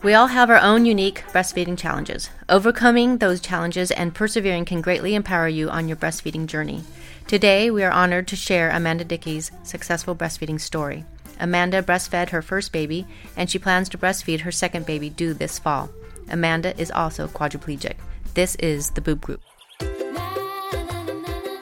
We all have our own unique breastfeeding challenges. Overcoming those challenges and persevering can greatly empower you on your breastfeeding journey. Today, we are honored to share Amanda Dickey's successful breastfeeding story. Amanda breastfed her first baby, and she plans to breastfeed her second baby due this fall. Amanda is also quadriplegic. This is the Boob Group.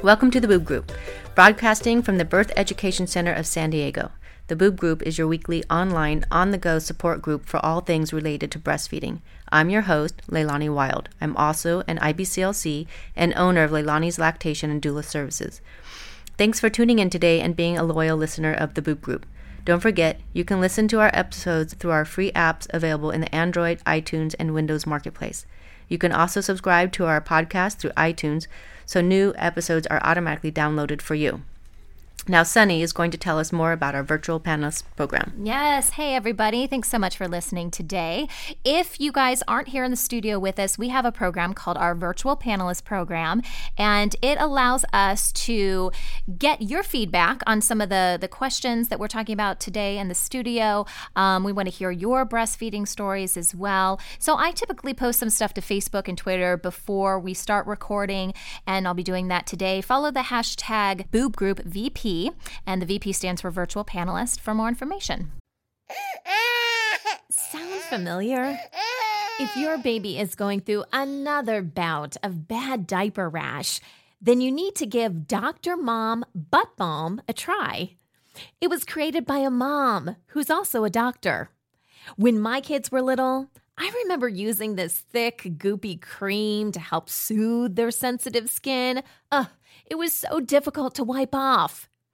Welcome to the Boob Group, broadcasting from the Birth Education Center of San Diego. The Boob Group is your weekly online, on the go support group for all things related to breastfeeding. I'm your host, Leilani Wild. I'm also an IBCLC and owner of Leilani's Lactation and Doula Services. Thanks for tuning in today and being a loyal listener of the Boob Group. Don't forget, you can listen to our episodes through our free apps available in the Android, iTunes, and Windows Marketplace. You can also subscribe to our podcast through iTunes so new episodes are automatically downloaded for you. Now, Sunny is going to tell us more about our virtual panelist program. Yes. Hey, everybody. Thanks so much for listening today. If you guys aren't here in the studio with us, we have a program called our Virtual Panelist Program, and it allows us to get your feedback on some of the, the questions that we're talking about today in the studio. Um, we want to hear your breastfeeding stories as well. So I typically post some stuff to Facebook and Twitter before we start recording, and I'll be doing that today. Follow the hashtag Boob Group And the VP stands for Virtual Panelist for more information. Sound familiar? If your baby is going through another bout of bad diaper rash, then you need to give Dr. Mom Butt Balm a try. It was created by a mom who's also a doctor. When my kids were little, I remember using this thick, goopy cream to help soothe their sensitive skin. Ugh, it was so difficult to wipe off.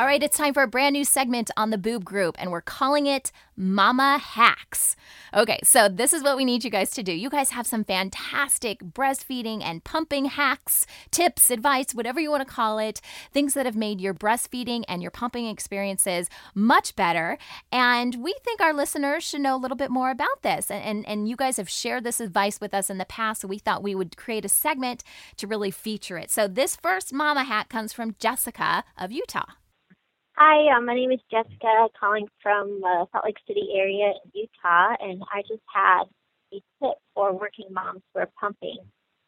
All right, it's time for a brand new segment on the Boob Group, and we're calling it Mama Hacks. Okay, so this is what we need you guys to do. You guys have some fantastic breastfeeding and pumping hacks, tips, advice, whatever you want to call it, things that have made your breastfeeding and your pumping experiences much better. And we think our listeners should know a little bit more about this. And, and, and you guys have shared this advice with us in the past, so we thought we would create a segment to really feature it. So this first Mama Hack comes from Jessica of Utah. Hi, um, my name is Jessica, calling from the Salt Lake City area in Utah, and I just had a tip for working moms who are pumping.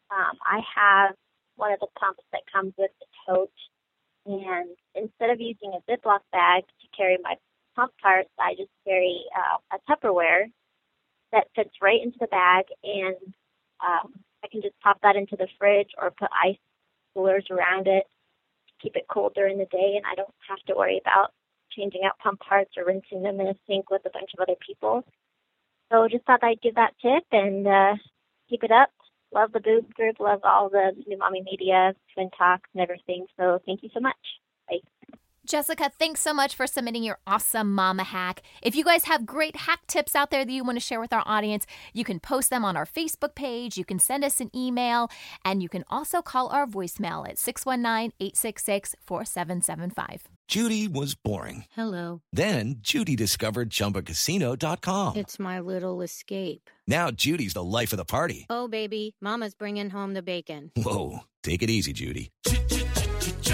Um, I have one of the pumps that comes with the tote, and instead of using a Ziploc bag to carry my pump parts, I just carry uh, a Tupperware that fits right into the bag, and um, I can just pop that into the fridge or put ice coolers around it keep it cold during the day, and I don't have to worry about changing out pump parts or rinsing them in a sink with a bunch of other people. So just thought I'd give that tip and uh, keep it up. love the Boob Group, love all the New Mommy Media, Twin Talks, and everything. So thank you so much. Bye. Jessica, thanks so much for submitting your awesome mama hack. If you guys have great hack tips out there that you want to share with our audience, you can post them on our Facebook page, you can send us an email, and you can also call our voicemail at 619 866 4775. Judy was boring. Hello. Then Judy discovered ChumbaCasino.com. It's my little escape. Now Judy's the life of the party. Oh, baby, Mama's bringing home the bacon. Whoa, take it easy, Judy.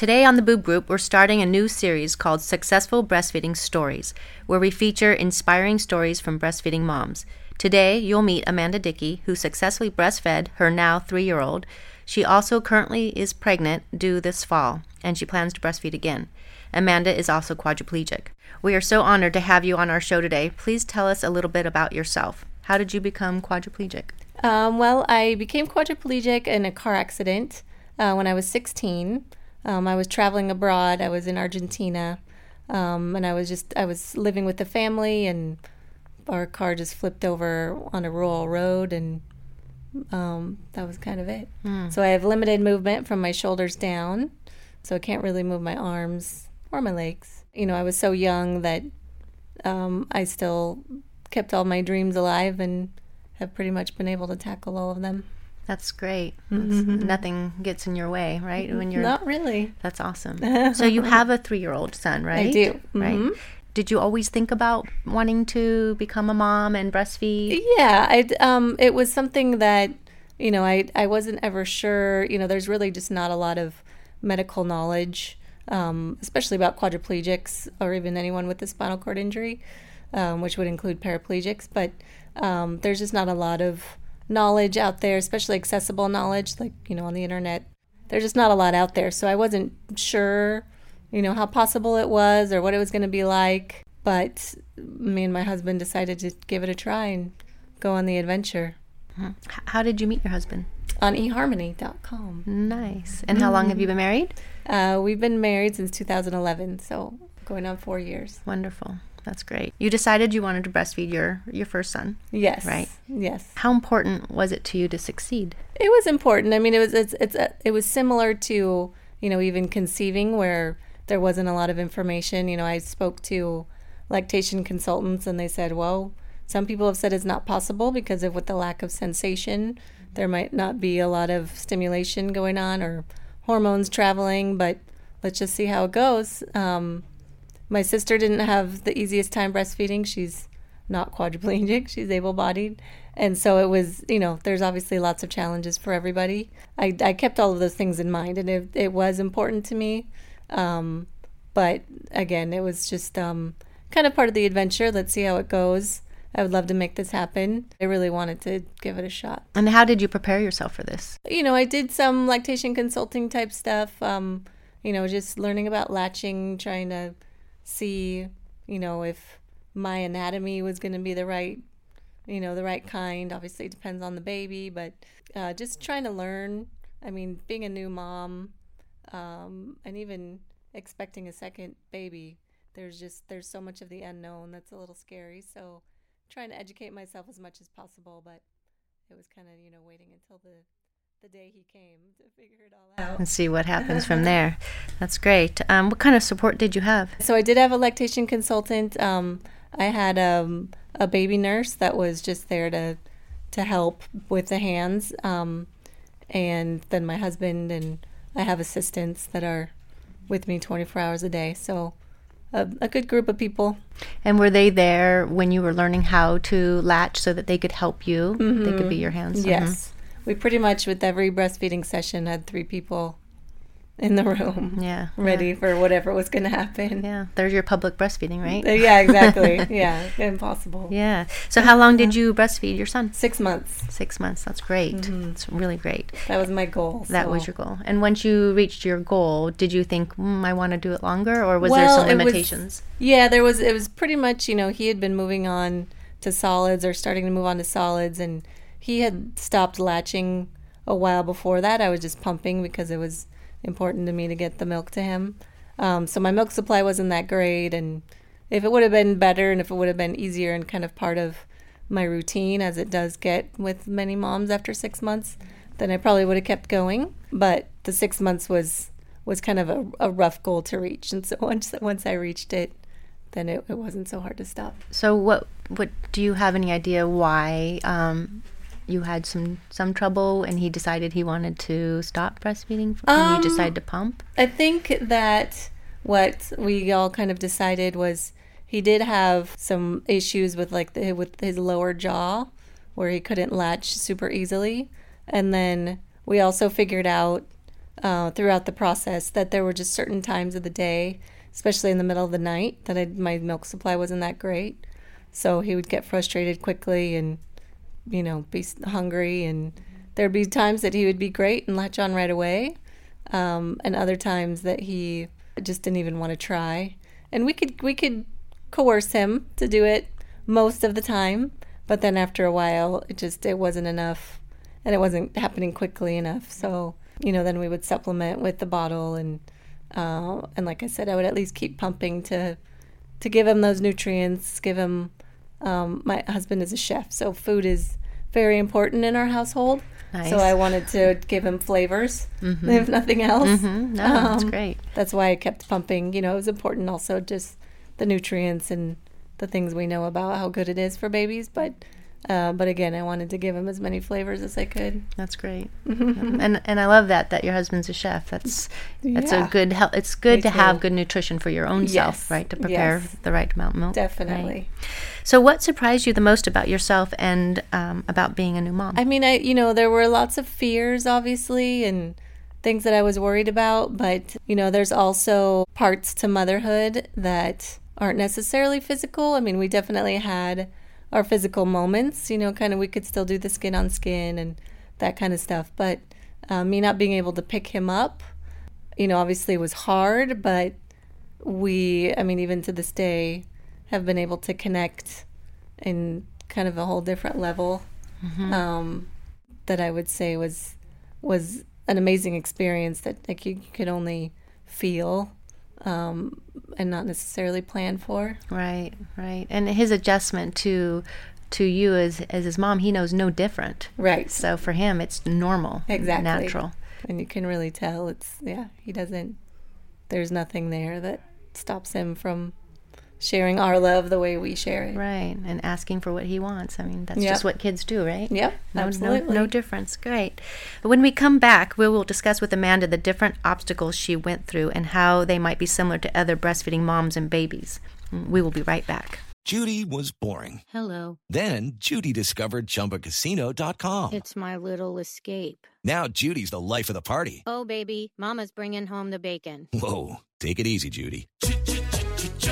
Today on the Boob Group, we're starting a new series called Successful Breastfeeding Stories, where we feature inspiring stories from breastfeeding moms. Today, you'll meet Amanda Dickey, who successfully breastfed her now three year old. She also currently is pregnant due this fall, and she plans to breastfeed again. Amanda is also quadriplegic. We are so honored to have you on our show today. Please tell us a little bit about yourself. How did you become quadriplegic? Um, well, I became quadriplegic in a car accident uh, when I was 16. Um, I was traveling abroad. I was in Argentina, um, and I was just I was living with the family, and our car just flipped over on a rural road, and um, that was kind of it. So I have limited movement from my shoulders down, so I can't really move my arms or my legs. You know, I was so young that um, I still kept all my dreams alive and have pretty much been able to tackle all of them. That's great. That's- Nothing gets in your way, right? When you're Not really. That's awesome. so you have a three-year-old son, right? I do. Right. Mhm. Did you always think about wanting to become a mom and breastfeed? Yeah, I um, it was something that you know I I wasn't ever sure. You know, there's really just not a lot of medical knowledge, um, especially about quadriplegics or even anyone with a spinal cord injury, um, which would include paraplegics. But um, there's just not a lot of knowledge out there, especially accessible knowledge, like you know on the internet. There's just not a lot out there, so I wasn't sure, you know, how possible it was or what it was going to be like. But me and my husband decided to give it a try and go on the adventure How did you meet your husband? on eharmony.com. Nice. And how long have you been married? Uh, we've been married since 2011, so going on four years. Wonderful. That's great. You decided you wanted to breastfeed your your first son. Yes. Right. Yes. How important was it to you to succeed? It was important. I mean, it was it's, it's a, it was similar to you know even conceiving where there wasn't a lot of information. You know, I spoke to lactation consultants and they said, well, some people have said it's not possible because of with the lack of sensation, there might not be a lot of stimulation going on or hormones traveling. But let's just see how it goes. Um, my sister didn't have the easiest time breastfeeding. She's not quadriplegic, she's able bodied. And so it was, you know, there's obviously lots of challenges for everybody. I, I kept all of those things in mind and it, it was important to me. Um, but again, it was just um, kind of part of the adventure. Let's see how it goes. I would love to make this happen. I really wanted to give it a shot. And how did you prepare yourself for this? You know, I did some lactation consulting type stuff. Um, you know, just learning about latching, trying to see, you know, if my anatomy was going to be the right, you know, the right kind. Obviously, it depends on the baby, but uh, just trying to learn. I mean, being a new mom, um, and even expecting a second baby, there's just there's so much of the unknown that's a little scary. So, trying to educate myself as much as possible, but it was kind of you know waiting until the the day he came to figure it all out. And see what happens from there. That's great. Um, what kind of support did you have? So I did have a lactation consultant. Um, I had um, a baby nurse that was just there to to help with the hands, um, and then my husband and I have assistants that are with me 24 hours a day. So a, a good group of people. And were they there when you were learning how to latch so that they could help you? They could be your hands. Yes, we pretty much with every breastfeeding session had three people in the room, Yeah. ready yeah. for whatever was going to happen. Yeah. There's your public breastfeeding, right? Uh, Yeah, exactly. yeah, impossible. Yeah. So how long did you breastfeed your son? Six months. Six months. That's great. It's really great. That was my goal. That was your goal. And once you reached your goal, did you think, mm, I want to do it longer, or was there some it was- limitations? Yeah, there was. It was pretty much. You know, he had been moving on to solids or starting to move on to solids, and he had stopped latching a while before that. I was just pumping because it was important to me to get the milk to him. Um, so my milk supply wasn't that great, and if it would have been better, and if it would have been easier and kind of part of my routine, as it does get with many moms after six months, then I probably would have kept going. But the six months was was kind of a, a rough goal to reach, and so once once I reached it, then it, it wasn't so hard to stop. So what what do you have any idea why um, you had some some trouble and he decided he wanted to stop breastfeeding Um, you decided to pump? I think that what we all kind of decided was he did have some issues with like the, with his lower jaw where he couldn't latch super easily and then we also figured out uh, throughout the process that there were just certain times of the day especially in the middle of the night that I, my milk supply wasn't that great so he would get frustrated quickly and you know be hungry and there'd be times that he would be great and latch on right away um, and other times that he just didn't even want to try. And we could we could coerce him to do it most of the time, but then after a while, it just it wasn't enough, and it wasn't happening quickly enough. So you know, then we would supplement with the bottle, and uh, and like I said, I would at least keep pumping to to give him those nutrients, give him. Um, my husband is a chef, so food is very important in our household. Nice. So I wanted to give him flavors, if nothing else. Mm, no, that's Um, great. That's why I kept pumping. You know, it was important also just the nutrients and the things we know about how good it is for babies. But uh, but again, I wanted to give him as many flavors as I could. That's great. and and I love that that your husband's a chef. That's that's Yeah. a good help. It's good Me to have good nutrition for your own Yes. self, right? To prepare Yes. the right amount of milk. right? Definitely. So what surprised you the most about yourself and um, about being a new mom? I mean, I you know there were lots of fears, obviously, and things that I was worried about. But you know, there's also parts to motherhood that aren't necessarily physical. I mean, we definitely had our physical moments. You know, kind of we could still do the skin on skin and that kind of stuff. But uh, me not being able to pick him up, you know, obviously was hard. But we, I mean, even to this day, have been able to connect in kind of a whole different level um, that I would say was was an amazing experience that like you could only feel um, and not necessarily planned for. Right, right. And his adjustment to to you as as his mom, he knows no different. Right. So for him, it's normal, Exactly. natural. And you can really tell it's yeah, he doesn't there's nothing there that stops him from sharing our love the way we share it. Right, and asking for what he wants. I mean, that's Yep. just what kids do, right? Yep, No, absolutely. no, no difference. Great. But When we come back, we will discuss with Amanda the different obstacles she went through and how they might be similar to other breastfeeding moms and babies. Mm, we will be right back. Judy was boring. Hello. Then Judy discovered ChumbaCasino.com. It's my little escape. Now Judy's the life of the party. Oh, baby, Mama's bringing home the bacon. Whoa, take it easy, Judy.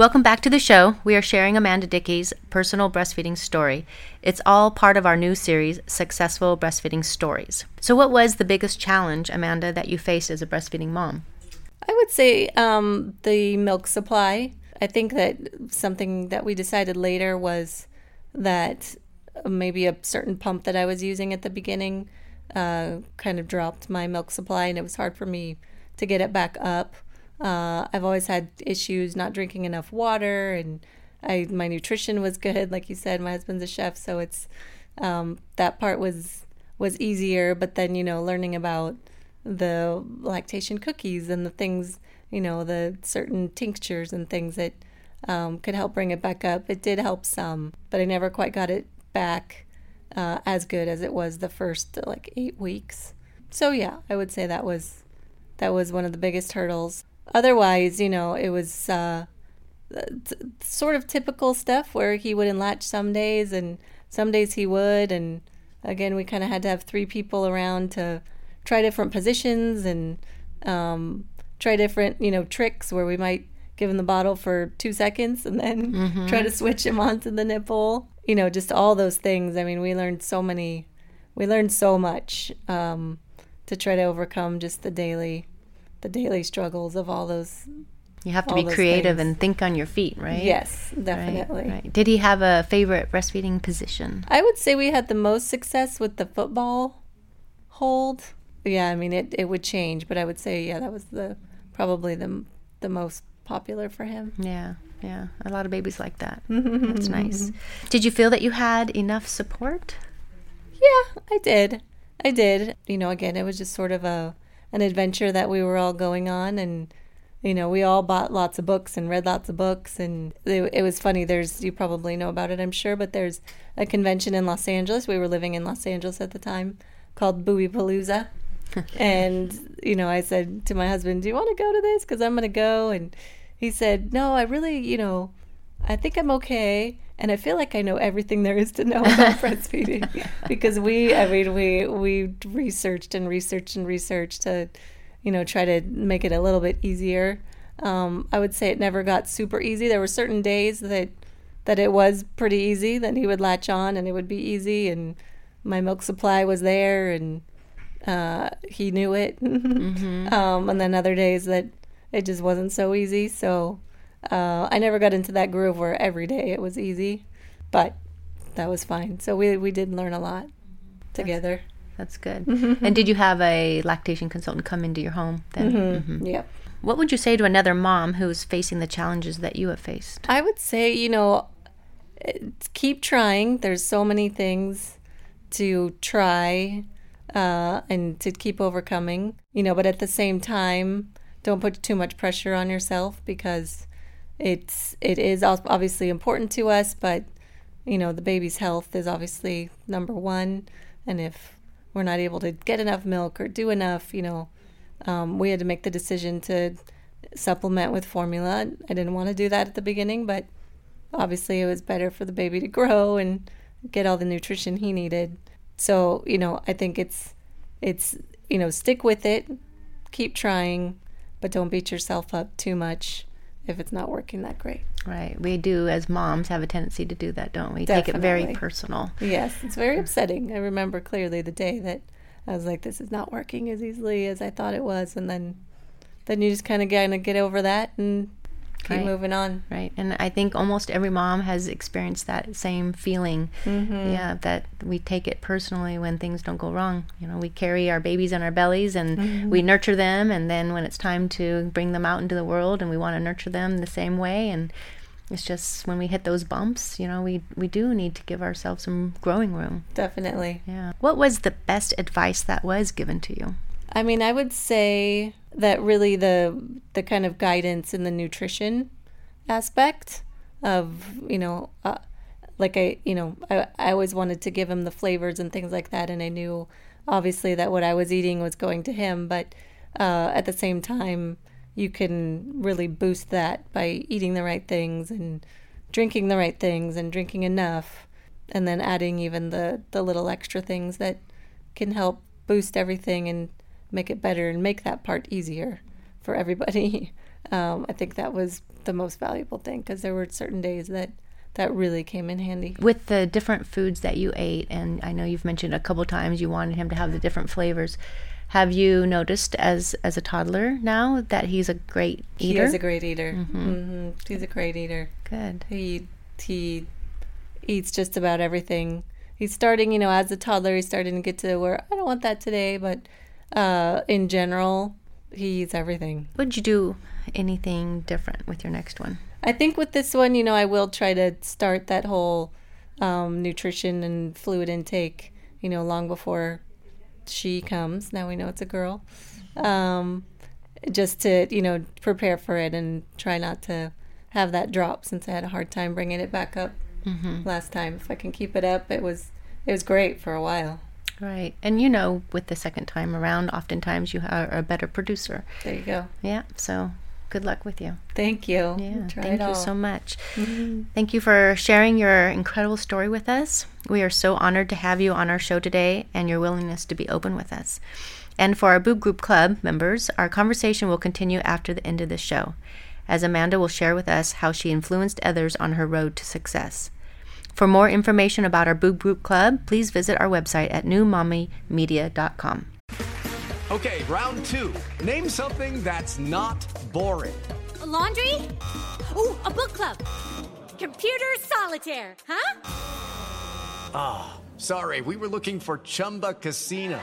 Welcome back to the show. We are sharing Amanda Dickey's personal breastfeeding story. It's all part of our new series, Successful Breastfeeding Stories. So, what was the biggest challenge, Amanda, that you faced as a breastfeeding mom? I would say um, the milk supply. I think that something that we decided later was that maybe a certain pump that I was using at the beginning uh, kind of dropped my milk supply, and it was hard for me to get it back up. Uh, I've always had issues not drinking enough water, and I my nutrition was good, like you said. My husband's a chef, so it's um, that part was was easier. But then you know, learning about the lactation cookies and the things, you know, the certain tinctures and things that um, could help bring it back up. It did help some, but I never quite got it back uh, as good as it was the first like eight weeks. So yeah, I would say that was that was one of the biggest hurdles. Otherwise, you know, it was uh, t- sort of typical stuff where he wouldn't latch some days and some days he would, and again, we kind of had to have three people around to try different positions and um, try different, you know, tricks where we might give him the bottle for two seconds and then Mm-hmm. try to switch him onto the nipple. You know, just all those things. I mean, we learned so many, we learned so much um, to try to overcome just the daily, the daily struggles of all those. You have to be creative things. and think on your feet, right? Yes, Right, definitely. right. Did he have a favorite breastfeeding position? I would say we had the most success with the football hold. Yeah, I mean it, it would change, but I would say yeah, that was the probably the the most popular for him. Yeah, yeah. A lot of babies like that. That's nice. Did you feel that you had enough support? Yeah, I did. I did. You know, again, it was just sort of a an adventure that we were all going on and you know, we all bought lots of books and read lots of books and it, it was funny. There's you probably know about it, I'm sure, but there's a convention in Los Angeles. We were living in Los Angeles at the time called Bowie Palooza. and you know, I said to my husband, "Do you want to go to this cuz I'm going to go?" And he said, "No, I really, you know, I think I'm okay, and I feel like I know everything there is to know about breastfeeding because we, I mean, we we researched and researched and researched to, you know, try to make it a little bit easier. Um, I would say it never got super easy. There were certain days that that it was pretty easy. Then he would latch on, and it would be easy, and my milk supply was there, and uh, he knew it. um, and then other days that it just wasn't so easy. So uh, I never got into that groove where every day it was easy, but that was fine. So we we did learn a lot together. That's good. and did you have a lactation consultant come into your home then? Mhm. Yep. What would you say to another mom who's facing the challenges that you have faced? I would say, you know, keep trying. There's so many things to try uh, and to keep overcoming, you know, but at the same time, don't put too much pressure on yourself because it's it is obviously important to us, but you know, the baby's health is obviously number one, and if we're not able to get enough milk or do enough, you know, um, we had to make the decision to supplement with formula. I didn't want to do that at the beginning, but obviously it was better for the baby to grow and get all the nutrition he needed. So, you know, I think it's it's you know, stick with it, keep trying, but don't beat yourself up too much if it's not working that great. Right. We do, as moms, have a tendency to do that, don't we? Take it very personal. Yes, it's very upsetting. I remember clearly the day that I was like, "This is not working as easily as I thought it was," and then, then you just kind of kind of get over that and keep Right. moving on. Right. And I think almost every mom has experienced that same feeling. Mm-hmm. Yeah, that we take it personally when things don't go wrong. You know, we carry our babies on our bellies and Mm-hmm. we nurture them. And then when it's time to bring them out into the world and we want to nurture them the same way. And it's just when we hit those bumps, you know, we, we do need to give ourselves some growing room. Definitely. Yeah. What was the best advice that was given to you? I mean, I would say that really the the kind of guidance in the nutrition aspect of you know, uh, like I you know I I always wanted to give him the flavors and things like that, and I knew obviously that what I was eating was going to him, but uh, at the same time, you can really boost that by eating the right things and drinking the right things and drinking enough, and then adding even the the little extra things that can help boost everything and make it better and make that part easier for everybody. Um, I think that was the most valuable thing because there were certain days that that really came in handy. With the different foods that you ate, and I know you've mentioned a couple times you wanted him to have the different flavors. Have you noticed as as a toddler now that he's a great He eater? is a great eater. hmm He's a great eater. Good. He he eats just about everything. He's starting, you know, as a toddler, he's starting to get to where I don't want that today, but uh, in general, he eats everything. Would you do anything different with your next one? I think with this one, you know, I will try to start that whole um, nutrition and fluid intake, you know, long before she comes. Now we know it's a girl. Um, just to, you know, prepare for it and try not to have that drop since I had a hard time bringing it back up Mm-hmm. last time. If I can keep it up, it was it was great for a while. Right. And you know, with the second time around, oftentimes you are a better producer. There you go. Yeah. So good luck with you. Thank you. Yeah. Thank you so much. Mhm. Thank you for sharing your incredible story with us. We are so honored to have you on our show today and your willingness to be open with us. And for our Boob Group Club members, our conversation will continue after the end of the show, as Amanda will share with us how she influenced others on her road to success. For more information about our Boob Group Club, please visit our website at newmommymedia.com. Okay, round two. Name something that's not boring. A laundry? Ooh, a book club. Computer solitaire, huh? Ah, sorry, we were looking for Chumba Casino.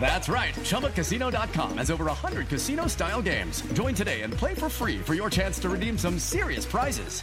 That's right. ChumbaCasino.com has over 100 casino style games. Join today and play for free for your chance to redeem some serious prizes.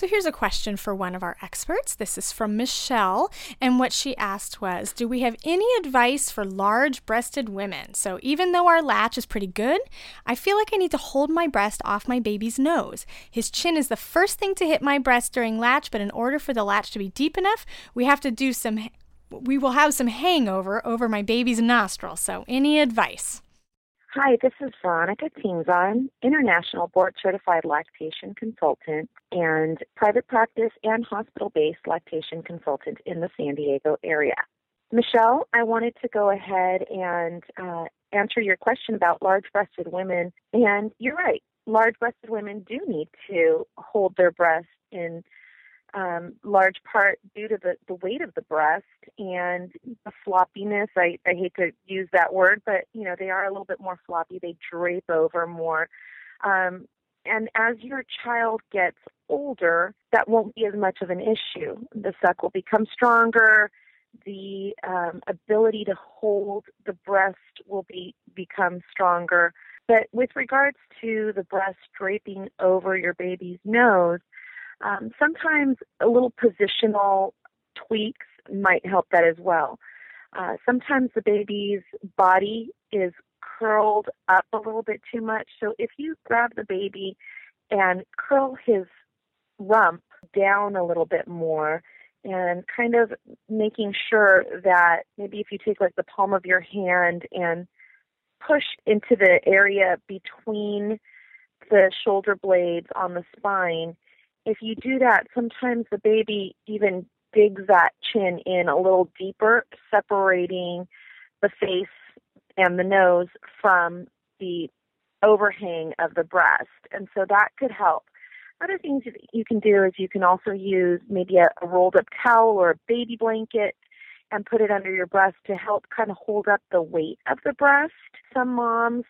So here's a question for one of our experts. This is from Michelle, and what she asked was Do we have any advice for large breasted women? So even though our latch is pretty good, I feel like I need to hold my breast off my baby's nose. His chin is the first thing to hit my breast during latch, but in order for the latch to be deep enough, we have to do some. We will have some hangover over my baby's nostril. So, any advice? Hi, this is Veronica Tingzon, International Board Certified Lactation Consultant and private practice and hospital based lactation consultant in the San Diego area. Michelle, I wanted to go ahead and uh, answer your question about large breasted women. And you're right, large breasted women do need to hold their breast in um, large part due to the, the weight of the breast and the floppiness. I, I hate to use that word, but you know they are a little bit more floppy. They drape over more. Um, and as your child gets older, that won't be as much of an issue. The suck will become stronger. The um, ability to hold the breast will be become stronger. But with regards to the breast draping over your baby's nose, um, sometimes a little positional tweaks might help that as well. Uh, sometimes the baby's body is curled up a little bit too much. So if you grab the baby and curl his rump down a little bit more and kind of making sure that maybe if you take like the palm of your hand and push into the area between the shoulder blades on the spine, if you do that, sometimes the baby even digs that chin in a little deeper, separating the face and the nose from the overhang of the breast. And so that could help. Other things that you can do is you can also use maybe a, a rolled up towel or a baby blanket and put it under your breast to help kind of hold up the weight of the breast. Some moms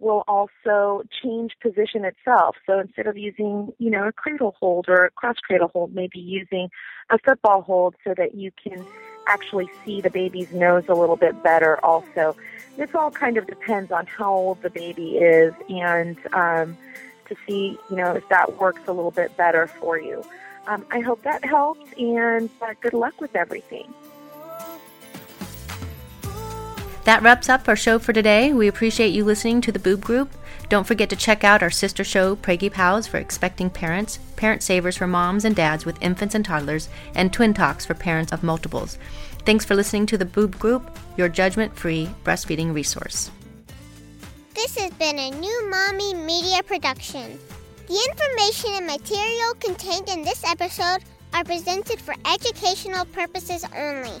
will also change position itself. So instead of using, you know, a cradle hold or a cross cradle hold, maybe using a football hold so that you can actually see the baby's nose a little bit better also. This all kind of depends on how old the baby is and um, to see, you know, if that works a little bit better for you. Um, I hope that helps and uh, good luck with everything. That wraps up our show for today. We appreciate you listening to the Boob Group. Don't forget to check out our sister show, Preggy Pals, for expecting parents, Parent Savers for moms and dads with infants and toddlers, and Twin Talks for parents of multiples. Thanks for listening to the Boob Group, your judgment free breastfeeding resource. This has been a new Mommy Media production. The information and material contained in this episode are presented for educational purposes only.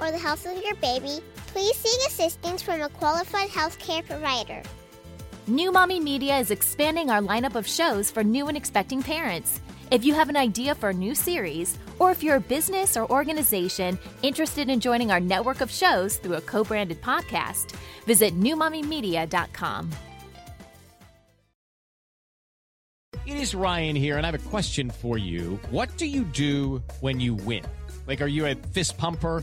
or the health of your baby, please seek assistance from a qualified healthcare provider. New Mommy Media is expanding our lineup of shows for new and expecting parents. If you have an idea for a new series, or if you're a business or organization interested in joining our network of shows through a co branded podcast, visit newmommymedia.com. It is Ryan here, and I have a question for you. What do you do when you win? Like, are you a fist pumper?